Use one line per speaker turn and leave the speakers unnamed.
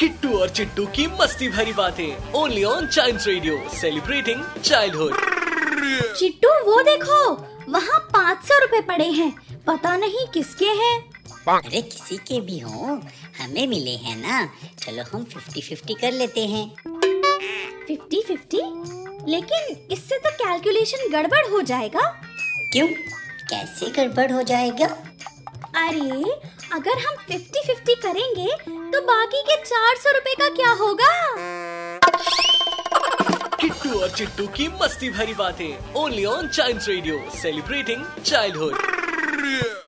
किट्टू और चिट्टू की मस्ती भरी बातें। Only on child radio celebrating childhood
Chittu वो देखो वहाँ पाँच सौ रूपए पड़े हैं। पता नहीं किसके हैं।
अरे किसी के भी हो। हमें मिले हैं ना। चलो हम फिफ्टी फिफ्टी कर लेते हैं।
फिफ्टी फिफ्टी लेकिन इससे तो कैलकुलेशन गड़बड़ हो जाएगा।
क्यों? कैसे गड़बड़ हो जाएगा?
अरे अगर हम फिफ्टी फिफ्टी करेंगे तो बाकी के चार सौ रूपए का क्या होगा?
किट्टू और चिट्टू की मस्ती भरी बातें only on child radio celebrating childhood